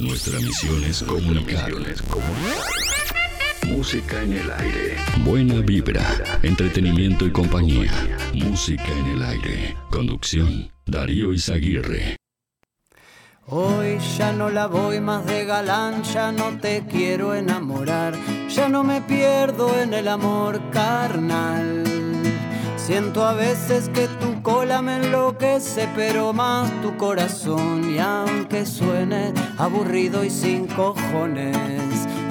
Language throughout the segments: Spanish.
Nuestra misión es comunicar. Música en el aire. Buena vibra, entretenimiento y compañía. Música en el aire. Conducción, Darío Izaguirre. Hoy ya no la voy más de galán, ya no te quiero enamorar, ya no me pierdo en el amor carnal. Siento a veces que tu cola me enloquece, pero más tu corazón. Y aunque suene aburrido y sin cojones,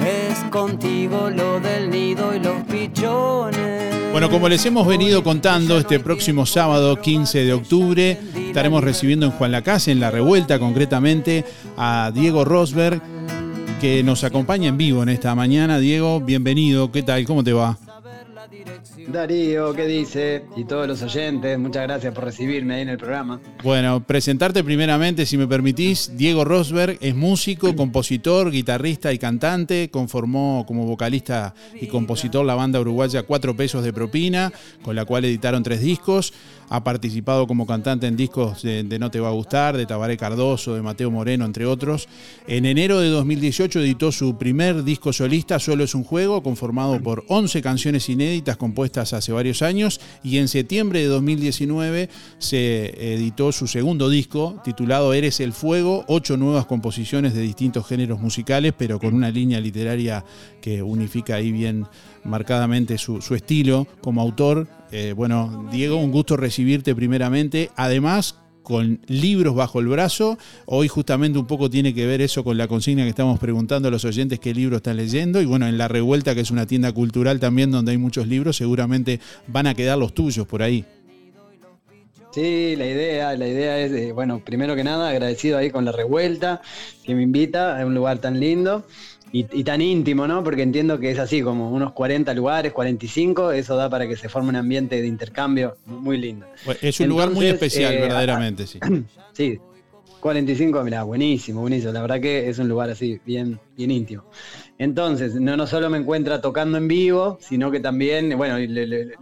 es contigo lo del nido y los pichones. Bueno, como les hemos venido contando, este próximo sábado 15 de octubre estaremos recibiendo en Juan Lacase, en La Revuelta concretamente, a Diego Rosberg, que nos acompaña en vivo en esta mañana. Diego, bienvenido, ¿qué tal? ¿Cómo te va? Darío, ¿qué dice? Y todos los oyentes, muchas gracias por recibirme ahí en el programa. Bueno, presentarte primeramente, si me permitís. Diego Rosberg es músico, compositor, guitarrista y cantante. Conformó como vocalista y compositor la banda uruguaya Cuatro Pesos de Propina, con la cual editaron tres discos. Ha participado como cantante en discos de, No Te Va a Gustar, de Tabaré Cardoso, de Mateo Moreno, entre otros. En enero de 2018 editó su primer disco solista, Solo es un juego, conformado por 11 canciones inéditas compuestas hace varios años. Y en septiembre de 2019 se editó su segundo disco, titulado Eres el Fuego, ocho nuevas composiciones de distintos géneros musicales, pero con una línea literaria que unifica ahí bien marcadamente su, estilo como autor. Eh, bueno, Diego, un gusto recibirte primeramente. Además, con libros bajo el brazo. Hoy justamente un poco tiene que ver eso con la consigna que estamos preguntando a los oyentes qué libro están leyendo. Y bueno, en La Revuelta, que es una tienda cultural también donde hay muchos libros, seguramente van a quedar los tuyos por ahí. Sí, la idea, la idea es, bueno, primero que nada, agradecido ahí con La Revuelta, que me invita a un lugar tan lindo y, tan íntimo, ¿no? Porque entiendo que es así, como unos 40 lugares, 45, eso da para que se forme un ambiente de intercambio muy lindo. Es un lugar muy especial, eh, verdaderamente, sí. Sí, 45, mira, buenísimo, buenísimo. La verdad que es un lugar así, bien, bien íntimo. Entonces, no, no solo me encuentra tocando en vivo, sino que también, bueno, el,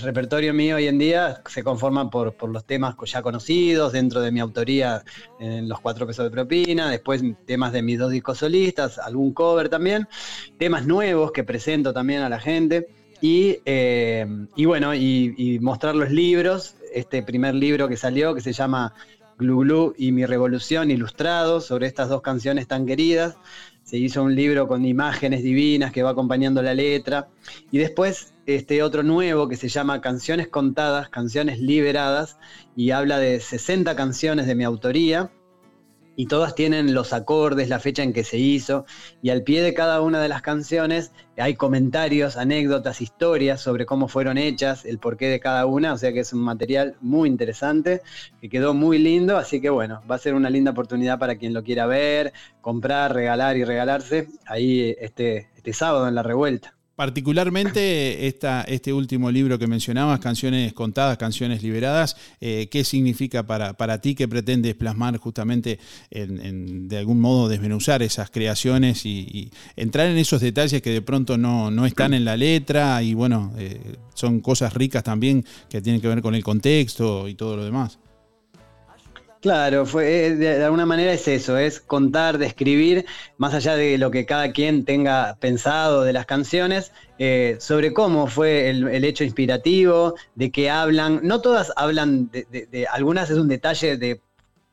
repertorio mío hoy en día se conforma por, por, los temas ya conocidos, dentro de mi autoría en los cuatro pesos de propina, después temas de mis dos discos solistas, algún cover también, temas nuevos que presento también a la gente. Y, eh, y bueno, y, y mostrar los libros, este primer libro que salió que se llama Glu Glu y Mi Revolución ilustrado sobre estas dos canciones tan queridas. Se hizo un libro con imágenes divinas que va acompañando la letra. Y después este otro nuevo que se llama Canciones Contadas, Canciones Liberadas, y habla de 60 canciones de mi autoría y todas tienen los acordes, la fecha en que se hizo, y al pie de cada una de las canciones hay comentarios, anécdotas, historias sobre cómo fueron hechas, el porqué de cada una, o sea que es un material muy interesante, que quedó muy lindo, así que bueno, va a ser una linda oportunidad para quien lo quiera ver, comprar, regalar y regalarse ahí este, este sábado en la revuelta. Particularmente esta, este último libro que mencionabas, Canciones Contadas, Canciones Liberadas, eh, ¿qué significa para, para ti que pretendes plasmar justamente en, de algún modo desmenuzar esas creaciones y, entrar en esos detalles que de pronto no, no están en la letra y bueno, eh, son cosas ricas también que tienen que ver con el contexto y todo lo demás? Claro, fue, eh, de alguna manera es eso, es contar, describir, más allá de lo que cada quien tenga pensado de las canciones, eh, sobre cómo fue el, hecho inspirativo, de qué hablan. No todas hablan de, algunas es un detalle de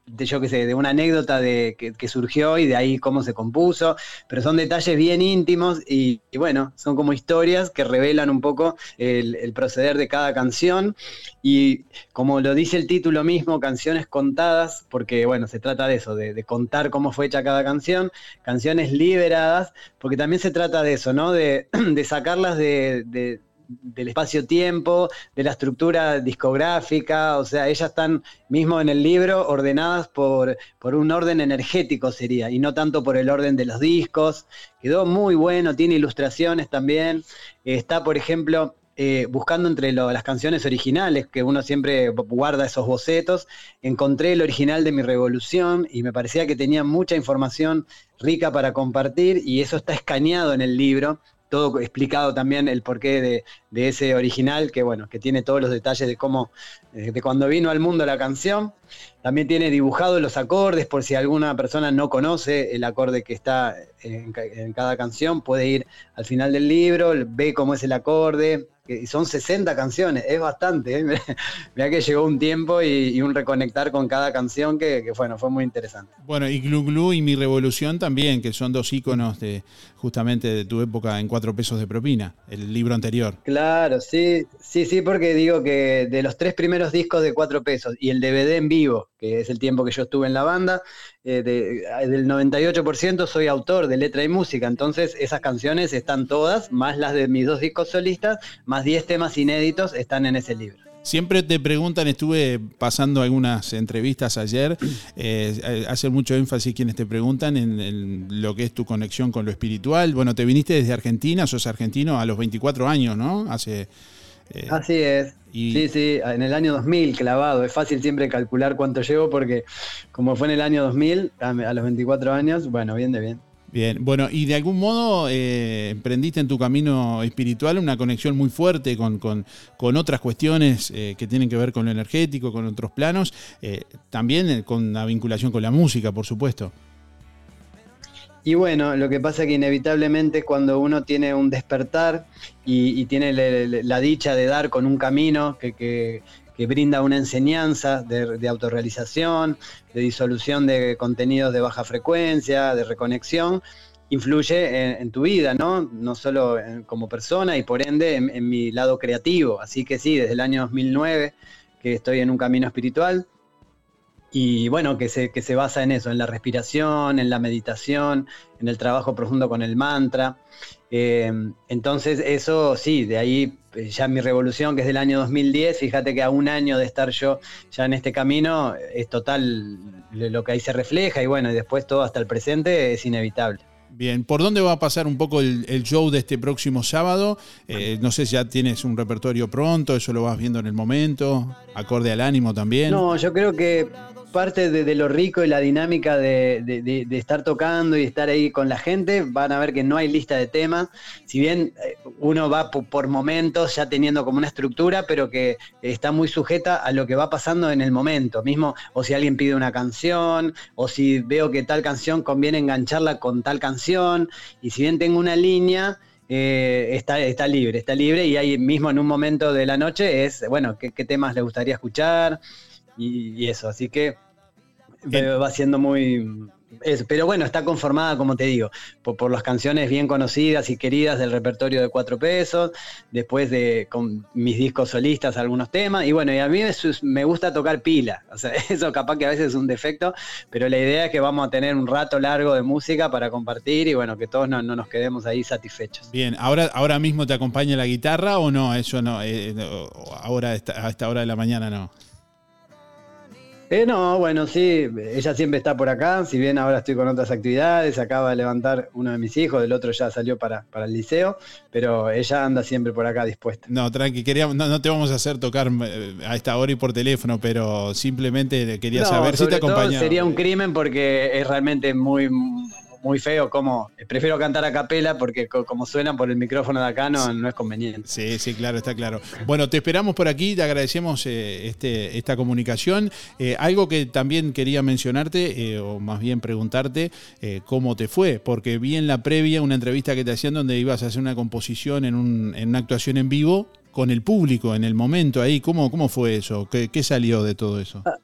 de yo qué sé, de una anécdota de, que, surgió y de ahí cómo se compuso, pero son detalles bien íntimos y, bueno, son como historias que revelan un poco el, proceder de cada canción y como lo dice el título mismo, canciones contadas, porque bueno, se trata de eso, de, contar cómo fue hecha cada canción, canciones liberadas, porque también se trata de eso, ¿no? De, sacarlas de del espacio-tiempo, de la estructura discográfica, o sea, ellas están mismo en el libro ordenadas por, por un orden energético sería, y no tanto por el orden de los discos. Quedó muy bueno, tiene ilustraciones también. Está, por ejemplo, eh, buscando entre las canciones originales, que uno siempre guarda esos bocetos, encontré el original de Mi Revolución y me parecía que tenía mucha información rica para compartir y eso está escaneado en el libro todo explicado también el porqué de, ese original, que bueno, que tiene todos los detalles de cómo, eh, de cuando vino al mundo la canción. También tiene dibujados los acordes, por si alguna persona no conoce el acorde que está en cada canción, puede ir al final del libro, ve cómo es el acorde, y son 60 canciones, es bastante. ¿eh? Mira que llegó un tiempo y, un reconectar con cada canción que, bueno, fue muy interesante. Bueno, y Glu Glu y Mi Revolución también, que son dos íconos de justamente de tu época en cuatro pesos de propina, el libro anterior. Claro, sí, sí, sí, porque digo que de los tres primeros discos de cuatro pesos y el DVD en vivo, que es el tiempo que yo estuve en la banda, eh, del 98% soy autor de letra y música, entonces esas canciones están todas, más las de mis dos discos solistas, más 10 temas inéditos están en ese libro. Siempre te preguntan, estuve pasando algunas entrevistas ayer, eh, hace mucho énfasis quienes te preguntan en, lo que es tu conexión con lo espiritual. Bueno, te viniste desde Argentina, sos argentino a los 24 años, ¿no? Hace eh, Así es. Sí, sí, en el año 2000 clavado. Es fácil siempre calcular cuánto llevo porque como fue en el año 2000, a los 24 años, bueno, bien de bien. Bien, bueno, y de algún modo eh, emprendiste en tu camino espiritual una conexión muy fuerte con, otras cuestiones eh, que tienen que ver con lo energético, con otros planos, también con una vinculación con la música, por supuesto. Y bueno, lo que pasa es que inevitablemente cuando uno tiene un despertar y, tiene la dicha de dar con un camino que, brinda una enseñanza de, autorrealización, de disolución de contenidos de baja frecuencia, de reconexión, influye en, tu vida, ¿no? No solo como persona y por ende en, en mi lado creativo. Así que sí, desde el año 2009 que estoy en un camino espiritual, y bueno, que se, que se basa en eso, en la respiración, en la meditación, en el trabajo profundo con el mantra. Eh, entonces eso sí, de ahí eh, ya mi revolución, que es del año 2010, fíjate que a un año de estar yo ya en este camino, es total lo que ahí se refleja y bueno, y después todo hasta el presente es inevitable. Bien, ¿por dónde va a pasar un poco el, show de este próximo sábado? Eh, no sé si ya tienes un repertorio pronto, eso lo vas viendo en el momento, acorde al ánimo también. No, yo creo que parte de, lo rico y la dinámica de, estar tocando y estar ahí con la gente, van a ver que no hay lista de temas, si bien eh, uno va por, momentos ya teniendo como una estructura, pero que está muy sujeta a lo que va pasando en el momento, mismo o si alguien pide una canción, o si veo que tal canción conviene engancharla con tal canción, y si bien tengo una línea, eh, está, está libre, está libre. Y ahí mismo en un momento de la noche es, bueno, qué, qué temas le gustaría escuchar, y, eso, así que va siendo muy... pero bueno, está conformada, como te digo, por, las canciones bien conocidas y queridas del repertorio de cuatro pesos, después de con mis discos solistas algunos temas, y bueno, y a mí me, gusta tocar pila, o sea, eso capaz que a veces es un defecto, pero la idea es que vamos a tener un rato largo de música para compartir y bueno, que todos no, nos quedemos ahí satisfechos. Bien, ahora, ahora mismo te acompaña la guitarra o no, eso no, eh, ahora a esta hora de la mañana no. Eh, no, bueno, sí, ella siempre está por acá, si bien ahora estoy con otras actividades, acaba de levantar uno de mis hijos, el otro ya salió para, para el liceo, pero ella anda siempre por acá dispuesta. No, tranqui, queríamos, no, te vamos a hacer tocar eh, a esta hora y por teléfono, pero simplemente quería saber si te acompañaba. Sería un crimen porque es realmente muy muy feo como prefiero cantar a capela porque como suenan por el micrófono de acá no, no es conveniente. Sí, sí, claro, está claro. Bueno, te esperamos por aquí, te agradecemos eh, este, esta comunicación. Eh, algo que también quería mencionarte, eh, o más bien preguntarte, cómo te fue, porque vi en la previa una entrevista que te hacían donde ibas a hacer una composición en, un, en una actuación en vivo con el público en el momento ahí. ¿Cómo, cómo fue eso? ¿Qué, qué salió de todo eso? Ah,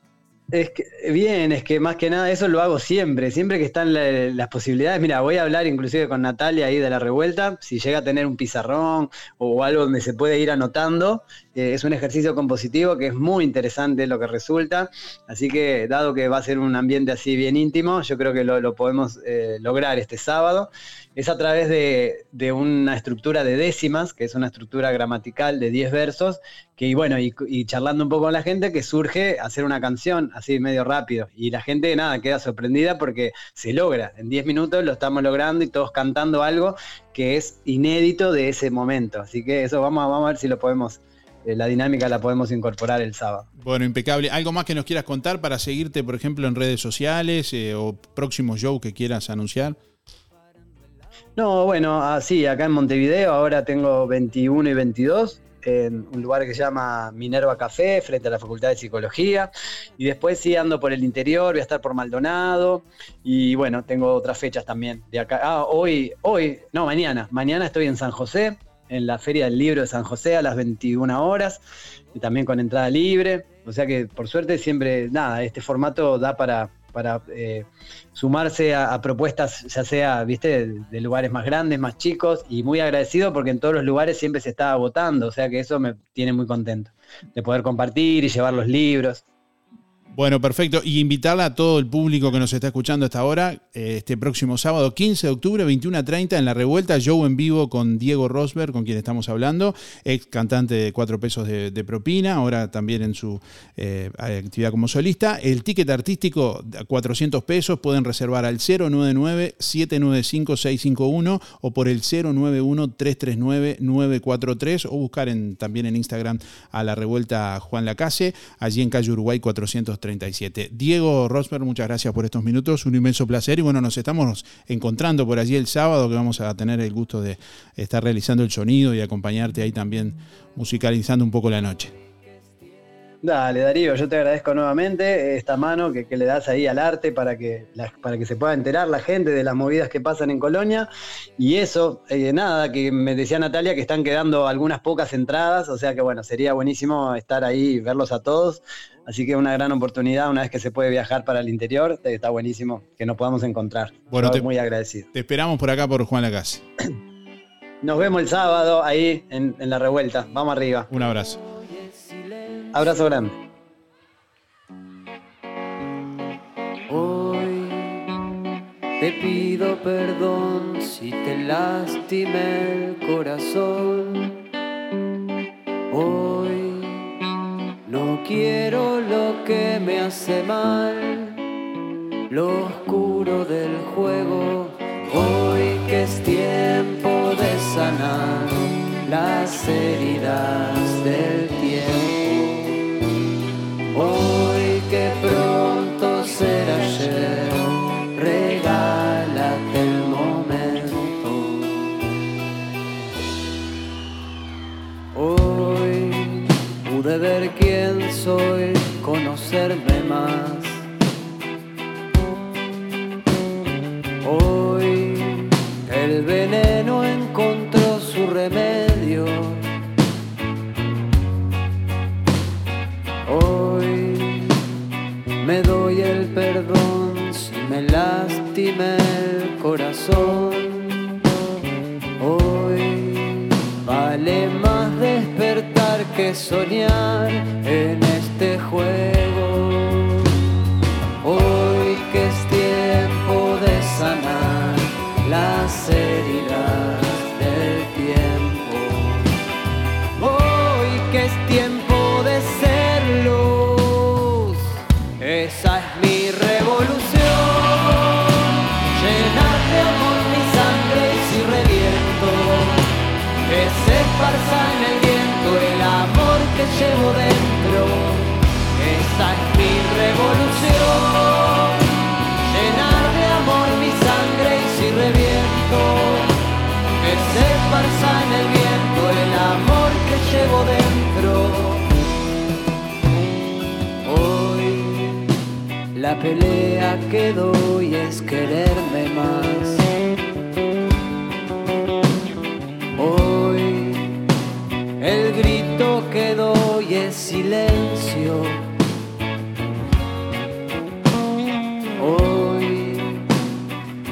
es que, bien, es que más que nada eso lo hago siempre, siempre que están las posibilidades. Mira, voy a hablar inclusive con Natalia ahí de la revuelta, si llega a tener un pizarrón o algo donde se puede ir anotando, eh, es un ejercicio compositivo que es muy interesante lo que resulta, así que dado que va a ser un ambiente así bien íntimo, yo creo que lo, podemos eh, lograr este sábado. Es a través de, una estructura de décimas, que es una estructura gramatical de 10 versos, que y bueno, y, charlando un poco con la gente, que surge hacer una canción así medio rápido. Y la gente, nada, queda sorprendida porque se logra. En 10 minutos lo estamos logrando y todos cantando algo que es inédito de ese momento. Así que eso vamos, vamos a ver si lo podemos eh, la dinámica la podemos incorporar el sábado. Bueno, impecable. ¿Algo más que nos quieras contar para seguirte, por ejemplo, en redes sociales eh, o próximo show que quieras anunciar? No, bueno, así, acá en Montevideo ahora tengo 21 y 22 en un lugar que se llama Minerva Café, frente a la Facultad de Psicología. Y después sí ando por el interior, voy a estar por Maldonado. Y bueno, tengo otras fechas también de acá. Ah, hoy, hoy, no, mañana. Mañana estoy en San José, en la Feria del Libro de San José a las 21 horas. Y también con entrada libre. O sea que por suerte siempre, nada, este formato da para, para eh, sumarse a, propuestas, ya sea, viste, de, lugares más grandes, más chicos, y muy agradecido porque en todos los lugares siempre se está votando, o sea que eso me tiene muy contento, de poder compartir y llevar los libros. Bueno, perfecto. Y invitarla a todo el público que nos está escuchando hasta ahora, eh, este próximo sábado 15 de octubre, 21 a 30, en la revuelta, show en vivo con Diego Rosberg, con quien estamos hablando, ex cantante de Cuatro Pesos de, propina, ahora también en su eh, actividad como solista. El ticket artístico, 400 pesos, pueden reservar al 099-795-651 o por el 091-339-943 o buscar en, también en Instagram a la revuelta Juan Lacase, allí en calle Uruguay 430. Diego Rosberg, muchas gracias por estos minutos, un inmenso placer y bueno, nos estamos encontrando por allí el sábado que vamos a tener el gusto de estar realizando el sonido y acompañarte ahí también musicalizando un poco la noche. Dale, Darío, yo te agradezco nuevamente esta mano que, le das ahí al arte para que, para que se pueda enterar la gente de las movidas que pasan en Colonia. Y eso, eh, nada, que me decía Natalia que están quedando algunas pocas entradas, o sea que bueno, sería buenísimo estar ahí y verlos a todos. Así que una gran oportunidad, una vez que se puede viajar para el interior, está buenísimo que nos podamos encontrar. Bueno, Estoy muy agradecido. Te esperamos por acá por Juan Lacase. Nos vemos el sábado ahí en, en la revuelta. Vamos arriba. Un abrazo. Abrazo grande. Hoy te pido perdón si te lastimé el corazón. Hoy no quiero lo que me hace mal, lo oscuro del juego. Hoy el veneno encontró su remedio Me doy el perdón si me lastima el corazón. Hoy vale más despertar que soñar en este juego. Pelea que doy es quererme más. Hoy el grito que doy es silencio. Hoy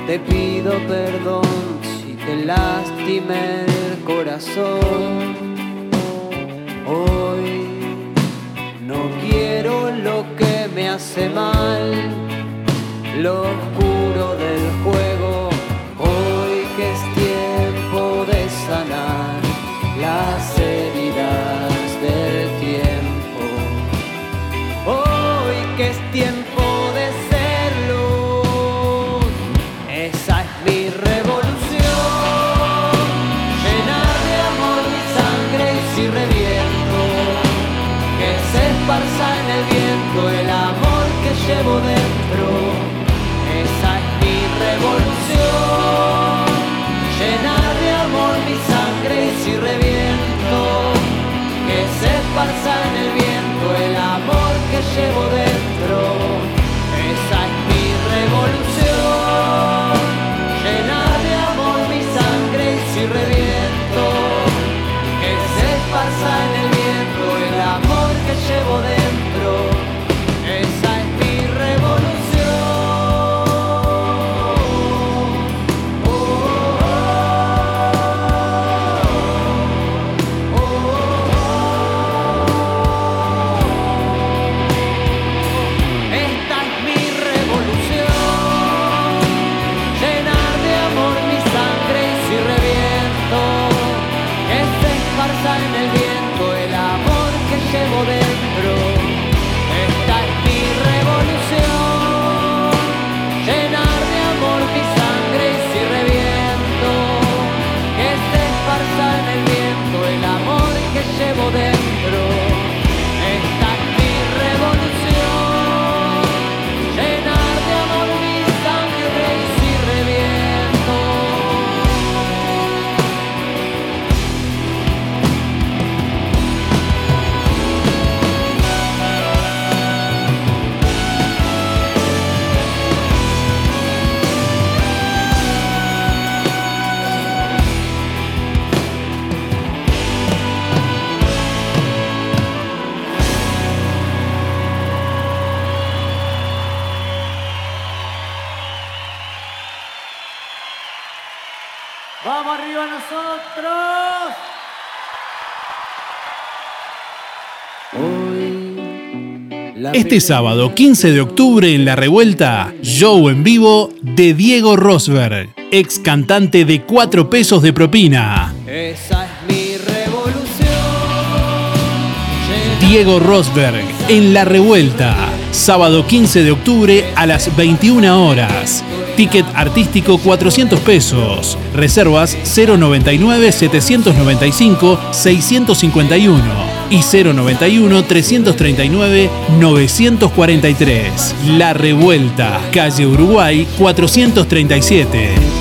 te pido perdón si te lastimé el corazón. Hoy no quiero lo que me hace mal, lo 谢谢我 arriba nosotros. Este sábado 15 de octubre en La Revuelta, show en vivo de Diego Rosberg, ex cantante de 4 pesos de propina. Esa es mi revolución. Diego Rosberg en La Revuelta, sábado 15 de octubre a las 21 horas. Ticket artístico 400 pesos. Reservas 099 795 651 y 091 339 943. La Revuelta, calle Uruguay 437.